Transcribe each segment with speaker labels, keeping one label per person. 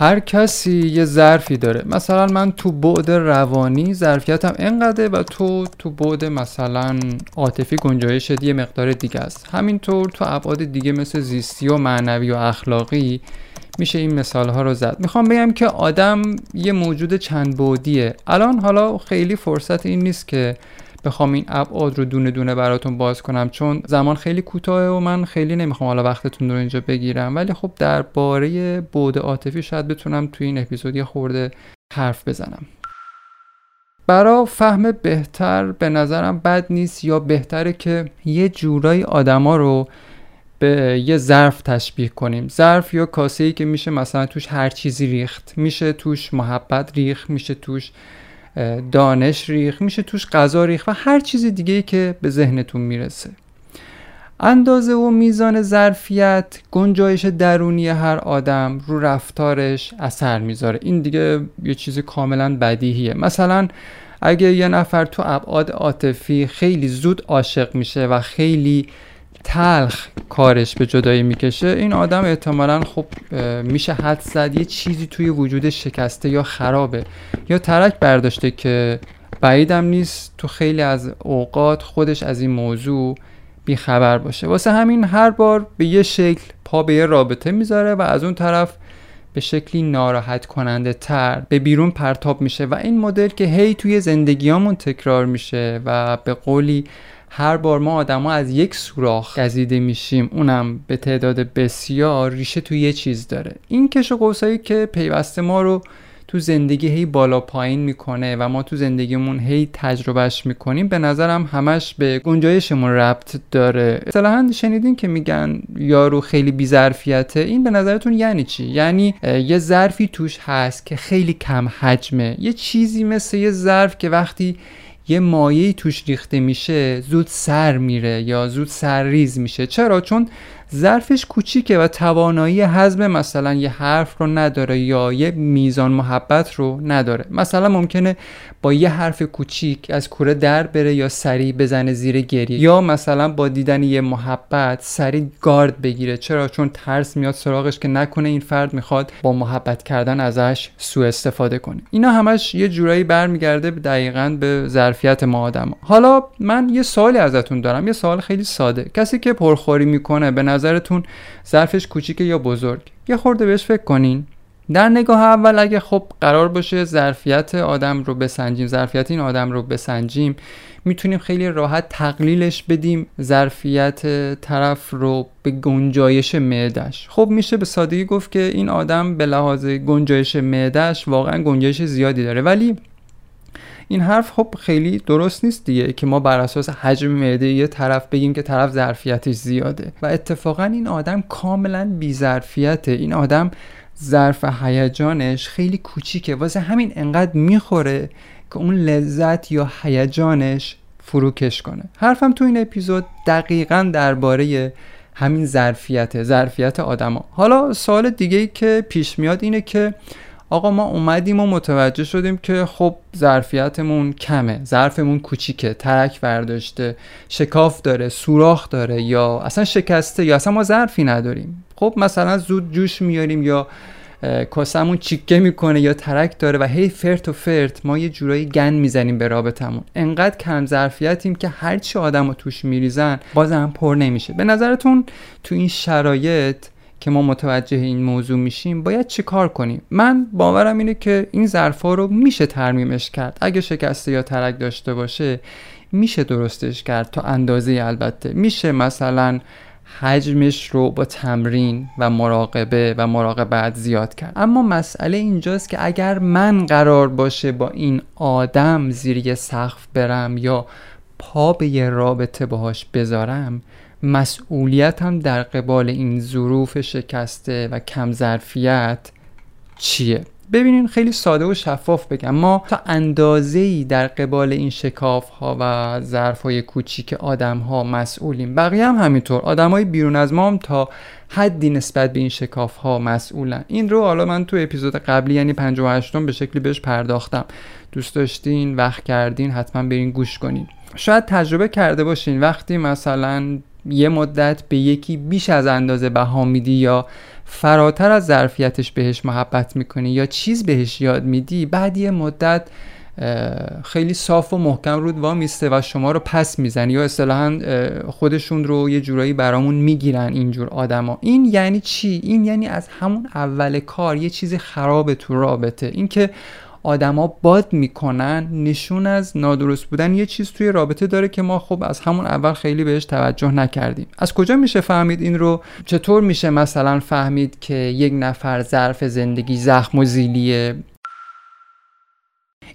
Speaker 1: هر کسی یه ظرفی داره. مثلا من تو بعد روانی ظرفیتم انقدره و تو تو بعد مثلا عاطفی گنجایش یه مقدار دیگه است. همینطور تو ابعاد دیگه مثل زیستی و معنوی و اخلاقی میشه این مثال ها رو زد. می‌خوام بگم که آدم یه موجود چند بعدیه. الان حالا خیلی فرصت این نیست که بخوام این ابعاد رو دونه دونه براتون باز کنم چون زمان خیلی کوتاهه و من خیلی نمی‌خوام حالا وقتتون رو اینجا بگیرم. ولی خب درباره بعد عاطفی شاید بتونم توی این اپیزود یه خورده حرف بزنم. برا فهم بهتر به نظرم بد نیست یا بهتره که یه جورایی آدما رو به یه ظرف تشبیه کنیم. ظرف یا کاسه ای که میشه مثلا توش هر چیزی ریخت. میشه توش محبت ریخت میشه توش دانش ریخ میشه توش غذا ریخ و هر چیز دیگه که به ذهنتون می‌رسه. اندازه و میزان ظرفیت گنجایش درونی هر آدم رو رفتارش اثر می‌ذاره. این دیگه یه چیز کاملا بدیهیه. مثلا اگه یه نفر تو ابعاد عاطفی خیلی زود عاشق میشه و خیلی تلخ کارش به جدایی می‌کشه این آدم احتمالا خب میشه حد زد یه چیزی توی وجود شکسته یا خرابه. یا ترک برداشته که بعیدم نیست تو خیلی از اوقات خودش از این موضوع بیخبر باشه. واسه همین هر بار به یه شکل پا به یه رابطه می‌ذاره و از اون طرف به شکلی ناراحت کننده تر به بیرون پرتاب میشه. و این مدل که هی توی زندگیامون تکرار میشه و به قولی هر بار ما آدما از یک سوراخ گزیده میشیم اونم به تعداد بسیار ریشه تو یه چیز داره. این کش و قوسایی که پیوسته ما رو تو زندگی هی بالا پایین می‌کنه و ما تو زندگیمون هی تجربهش می‌کنیم به نظرم همش به گنجایشمون ربط داره. اصطلاحا شنیدین که میگن یارو خیلی بیظرفیته. این به نظرتون یعنی چی؟ یعنی یه ظرفی توش هست که خیلی کم حجمه. یه چیزی مثل یه ظرف که وقتی یه مایه توش ریخته میشه زود سر میره یا زود سرریز میشه. چرا؟ چون ظرفش کوچیکه و توانایی حزم مثلا یه حرف رو نداره یا یه میزان محبت رو نداره. مثلا ممکنه با یه حرف کوچیک از کوره در بره یا سریع بزنه زیر گریه. یا مثلا با دیدن یه محبت سریع گارد بگیره. چرا؟ چون ترس میاد سراغش که نکنه این فرد می‌خواد با محبت کردن ازش سوء استفاده کنه. اینا همش یه جورایی برمیگرده دقیقا به ظرفیت ما آدم حالا من یه سوالی ازتون دارم. یه سوال خیلی ساده. کسی که پرخوری می‌کنه به نظرتون ظرفش کوچیکه یا بزرگ؟ یه خورده بهش فکر کنین. در نگاه اول اگه خب قرار باشه ظرفیت آدم رو بسنجیم ظرفیت این آدم رو بسنجیم می‌تونیم خیلی راحت تقلیلش بدیم ظرفیت طرف رو به گنجایش معدش خب میشه به سادگی گفت که این آدم به لحاظ گنجایش معدش واقعا گنجایش زیادی داره. ولی این حرف خب خیلی درست نیست دیگه که ما بر اساس حجم معده یه طرف بگیم که طرف ظرفیتش زیاده. و اتفاقا این آدم کاملا بی ظرفیته این آدم ظرف هیجانش خیلی کوچیکه. واسه همین انقدر می‌خوره که اون لذت یا هیجانش فروکش کنه. حرفم تو این اپیزود دقیقا درباره همین ظرفیت ظرفیت آدما. حالا سوال دیگه ای که پیش میاد اینه که آقا ما اومدیم و متوجه شدیم که خب ظرفیتمون کمه ظرفمون کوچیکه ترک برداشته شکاف داره سوراخ داره یا اصلا شکسته یا اصلا ما ظرفی نداریم. خب مثلا زود جوش میاریم یا کاسمون چیکه می‌کنه یا ترک داره و هی فرت و فرت ما یه جورایی گن می‌زنیم به رابطمون انقدر کم ظرفیتیم که هرچی آدم رو توش میریزن بازم پر نمیشه. به نظرتون تو این شرایط که ما متوجه این موضوع میشیم باید چه کار کنیم؟ من باورم اینه که این ظرفا رو میشه ترمیمش کرد. اگه شکسته یا ترک داشته باشه میشه درستش کرد تا اندازه البته. میشه مثلا حجمش رو با تمرین و مراقبه و مراقبت زیاد کرد. اما مسئله اینجاست که اگر من قرار باشه با این آدم زیر سقف برم یا پا به یه رابطه باهاش بذارم مسئولیتم در قبال این ظروف شکسته و کم ظرفیت چیه؟ ببینین خیلی ساده و شفاف بگم. ما تا اندازه ای در قبال این شکاف ها و ظرف های کوچیک آدم ها مسئولیم. بقیه هم همینطور. آدم های بیرون از ما هم تا حدی نسبت به این شکاف ها مسئولن. این رو حالا من تو اپیزود قبلی یعنی 58 به شکلی بهش پرداختم. دوست داشتین وقت کردین حتما برین گوش کنین. شاید تجربه کرده باشین. وقتی مثلا یه مدت به یکی بیش از اندازه بها میدی یا فراتر از ظرفیتش بهش محبت می‌کنی یا چیز بهش یاد میدی بعد یه مدت خیلی صاف و محکم رود وا میسته و شما رو پس می‌زنی یا اصطلاحا خودشون رو یه جورایی برامون می‌گیرن اینجور آدما. این یعنی چی؟ این یعنی از همون اول کار یه چیزی خرابه تو رابطه. اینکه آدما باد می‌کنن نشون از نادرست بودن یه چیز توی رابطه داره که ما خب از همون اول خیلی بهش توجه نکردیم. از کجا میشه فهمید این رو؟ چطور میشه مثلا فهمید که یک نفر ظرف زندگی زخم و زیلیه؟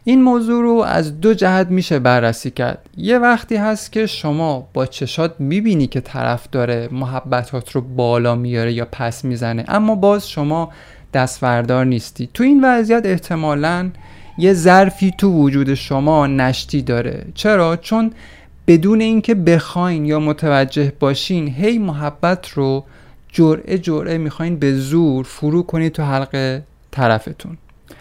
Speaker 1: این موضوع رو از دو جهت میشه بررسی کرد. یه وقتی هست که شما با چشات می‌بینی که طرف داره محبتات رو بالا میاره یا پس می‌زنه اما باز شما دستوردار نیستی. تو این وضعیت احتمالا یه ظرفی تو وجود شما نشتی داره. چرا؟ چون بدون اینکه بخواین یا متوجه باشین هی محبت رو جرعه جرعه می‌خواین به زور فرو کنید تو حلق طرفتون.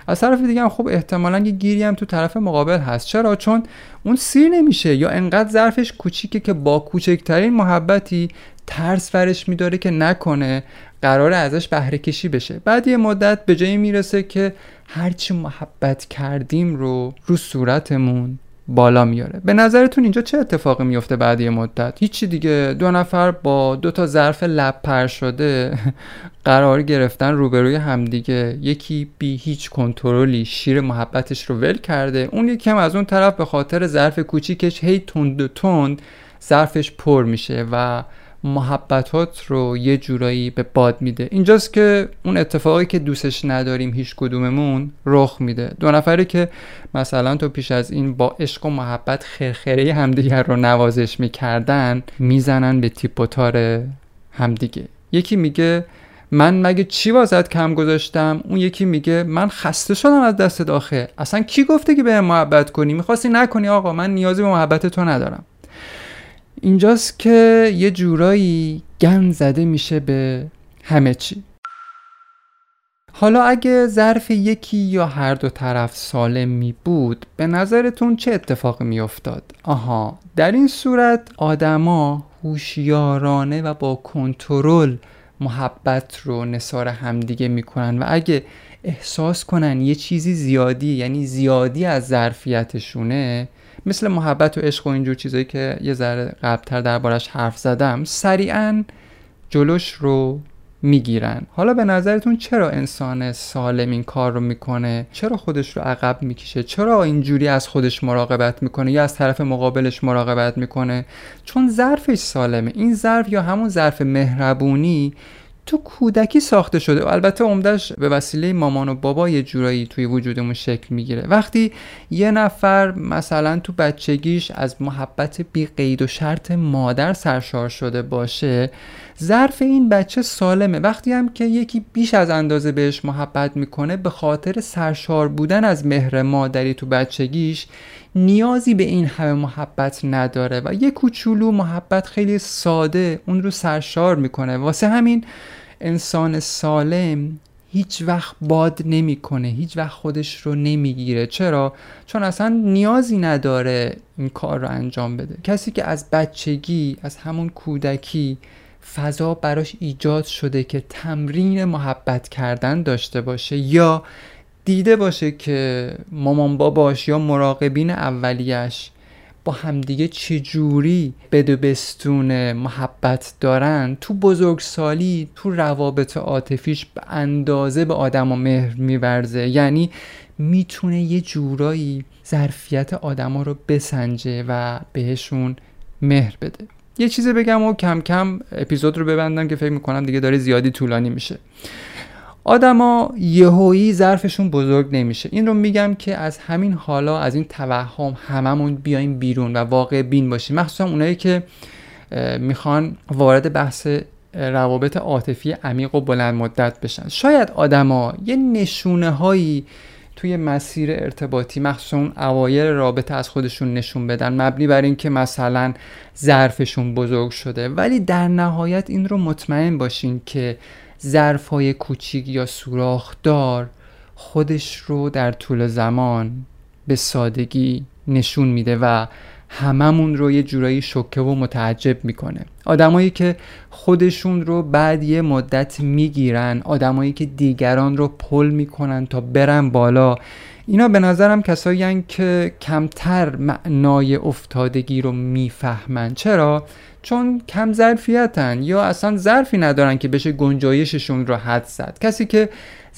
Speaker 1: از طرف دیگه هم خب احتمالا یه گیری هم تو طرف مقابل هست. چرا؟ چون اون سیر نمیشه یا انقدر ظرفش کوچیکه که با کوچکترین محبتی ترس ورش میداره که نکنه. قرار ازش بهره کشی بشه. بعد یه مدت به جایی می‌رسه که هرچی محبت کردیم رو رو صورتمون بالا میاره. به نظرتون اینجا چه اتفاقی میفته بعد یه مدت؟ هیچی دیگه. دو نفر با دو تا ظرف لب پر شده قرار گرفتن روبروی همدیگه. یکی بی هیچ کنترلی شیر محبتش رو ول کرده. اون یکی هم از اون طرف به خاطر ظرف کوچیکش هی تند تند ظرفش پر میشه و محبتات رو یه جورایی به باد میده. اینجاست که اون اتفاقی که دوستش نداریم هیچ کدوممون رخ میده. دو نفری که مثلا تو پیش از این با عشق و محبت خرخره همدیگر رو نوازش می‌کردن می‌زنن به تیپ و تار همدیگه. یکی میگه من مگه چی واسط کم گذاشتم؟ اون یکی میگه من خسته شدم از دست داخل اصلا کی گفته که به محبت کنی؟ می‌خواستی نکنی آقا من نیازی به محبت تو ندارم. اینجاست که یه جورایی گن زده میشه به همه چی حالا اگه ظرف یکی یا هر دو طرف سالم می بود به نظرتون چه اتفاقی می افتاد؟ آها در این صورت آدما هوشیارانه و با کنترل محبت رو نصار همدیگه می‌کنن و اگه احساس کنن یه چیزی زیادی یعنی زیادی از ظرفیتشونه مثل محبت و عشق و اینجور چیزایی که یه ذره قبلتر دربارش حرف زدم سریعا جلوش رو می‌گیرن. حالا به نظرتون چرا انسان سالم این کار رو می‌کنه؟ چرا خودش رو عقب می‌کشه؟ چرا اینجوری از خودش مراقبت می‌کنه یا از طرف مقابلش مراقبت می‌کنه؟ چون ظرفش سالمه. این ظرف یا همون ظرف مهربونی تو کودکی ساخته شده. و البته عمدهش به وسیله مامان و بابا یه جورایی توی وجودمون شکل می‌گیره. وقتی یه نفر مثلا تو بچگیش از محبت بی قید و شرط مادر سرشار شده باشه ظرف این بچه سالمه. وقتی هم که یکی بیش از اندازه بهش محبت می‌کنه به خاطر سرشار بودن از مهر مادری تو بچگیش نیازی به این همه محبت نداره و یه کوچولو محبت خیلی ساده اون رو سرشار می‌کنه. واسه همین انسان سالم هیچ وقت باد نمی‌کنه هیچ وقت خودش رو نمی‌گیره. چرا؟ چون اصلا نیازی نداره این کار رو انجام بده. کسی که از بچگی از همون کودکی فضا براش ایجاد شده که تمرین محبت کردن داشته باشه یا دیده باشه که مامان باباش یا مراقبین اولیش با همدیگه چجوری بد بستون محبت دارن؟ تو بزرگسالی تو روابط عاطفیش به اندازه به آدم و مهر میورزه. یعنی می‌تونه یه جورایی ظرفیت آدما رو بسنجه و بهشون مهر بده. یه چیزی بگم و کم کم اپیزود رو ببندم که فکر می‌کنم دیگه داره زیادی طولانی میشه. آدما یهویی ظرفشون بزرگ نمیشه. این رو میگم که از همین حالا از این توهم هممون بیایم بیرون و واقع بین باشیم. مخصوصا اونایی که می‌خوان وارد بحث روابط عاطفی عمیق و بلند مدت بشن. شاید آدما یه نشونه هایی توی مسیر ارتباطی مخصوصا اوایل رابطه از خودشون نشون بدن مبنی بر اینکه مثلا ظرفشون بزرگ شده. ولی در نهایت این رو مطمئن باشین که ظرف های کوچیک یا سوراخدار خودش رو در طول زمان به سادگی نشون میده و هممون رو یه جورایی شوکه و متعجب می‌کنه آدمایی که خودشون رو بعد یه مدت می‌گیرن آدمایی که دیگران رو پل می‌کنن تا برن بالا اینا به نظرم کسایی که کمتر معنای افتادگی رو می‌فهمن چرا؟ چون کم ظرفیتن یا اصلا ظرفی ندارن که بشه گنجایششون رو حد زد. کسی که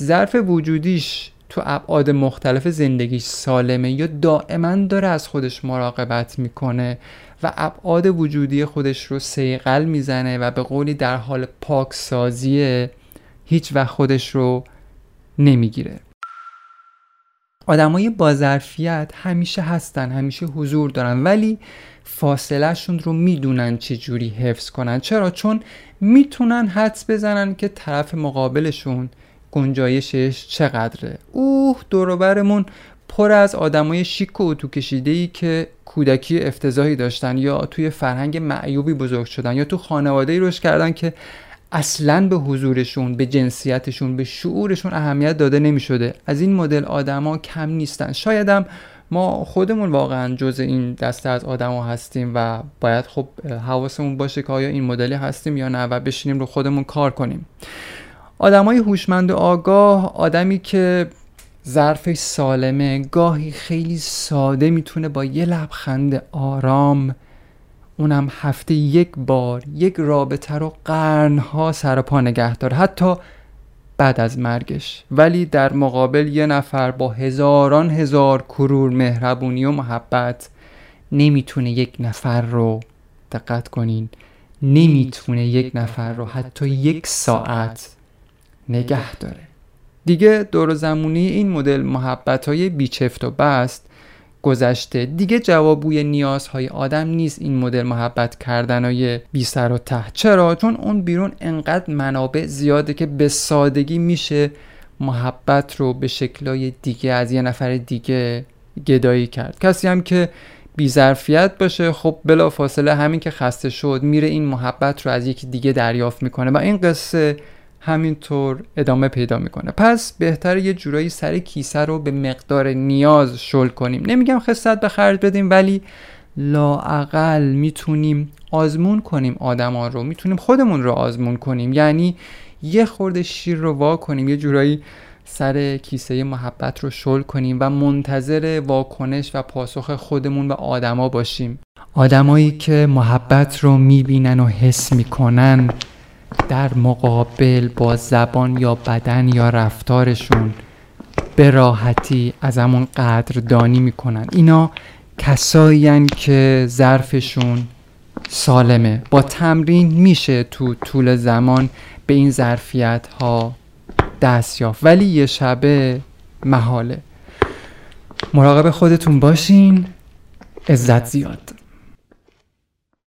Speaker 1: ظرف وجودیش تو ابعاد مختلف زندگیش سالمه یا دائما داره از خودش مراقبت می‌کنه و ابعاد وجودی خودش رو سیقل می‌زنه و به قولی در حال پاکسازی هیچ وقت خودش رو نمی‌گیره. آدمای با ظرفیت همیشه هستن همیشه حضور دارن ولی فاصلهشون رو می‌دونن چه جوری حفظ کنن. چرا؟ چون می‌تونن حدس بزنن که طرف مقابلشون گنجایشش چقدره. اوه دوروبرمون پر از آدمای شیک و اتو کشیده که کودکی افتضاحی داشتن یا توی فرهنگ معیوبی بزرگ شدن یا تو خانواده ای رشد کردن که اصلا به حضورشون به جنسیتشون به شعورشون اهمیت داده نمی شده از این مدل آدما کم نیستن. شایدم ما خودمون واقعا جز این دسته از آدما هستیم و باید خب حواسمون باشه که آیا این مدلی هستیم یا نه و بشینیم رو خودمون کار کنیم. آدمای هوشمند و آگاه آدمی که ظرفش سالمه گاهی خیلی ساده می‌تونه با یه لبخند آرام اونم هفته یک بار یک رابطه رو قرنها سر پا نگه داره. حتی بعد از مرگش. ولی در مقابل یه نفر با هزاران هزار کرور مهربونی و محبت نمی‌تونه یک نفر رو دقت کنین. نمی‌تونه یک نفر رو حتی یک ساعت نگه داره. دیگه دور زمونی این مدل محبت های بیچفت و بست گذشته. دیگه جوابوی نیازهای آدم نیست این مدل محبت کردن های بی سر و ته. چرا؟ چون اون بیرون انقدر منابع زیاده که به سادگی میشه محبت رو به شکلهای دیگه از یه نفر دیگه گدایی کرد. کسی هم که ظرفیت باشه خب بلا فاصله همین که خسته شد میره این محبت رو از یکی دیگه دریافت می‌کنه. و این قصه همینطور ادامه پیدا می‌کنه. پس بهتر یه جورایی سر کیسه رو به مقدار نیاز شل کنیم. نمیگم خصت به خرج بدیم ولی لاعقل می‌تونیم آزمون کنیم آدما رو. می‌تونیم خودمون رو آزمون کنیم. یعنی یه خورده شیر رو وا کنیم یه جورایی سر کیسه محبت رو شل کنیم و منتظر واکنش و پاسخ خودمون به آدما باشیم. آدمایی که محبت رو می‌بینن و حس می‌کنن در مقابل با زبان یا بدن یا رفتارشون به راحتی از همون قدردانی می‌کنن. اینا کسایی که ظرفشون سالمه. با تمرین میشه تو طول زمان به این ظرفیت ها دست یافت. ولی یه شبه محاله. مراقب خودتون باشین. عزت زیاد.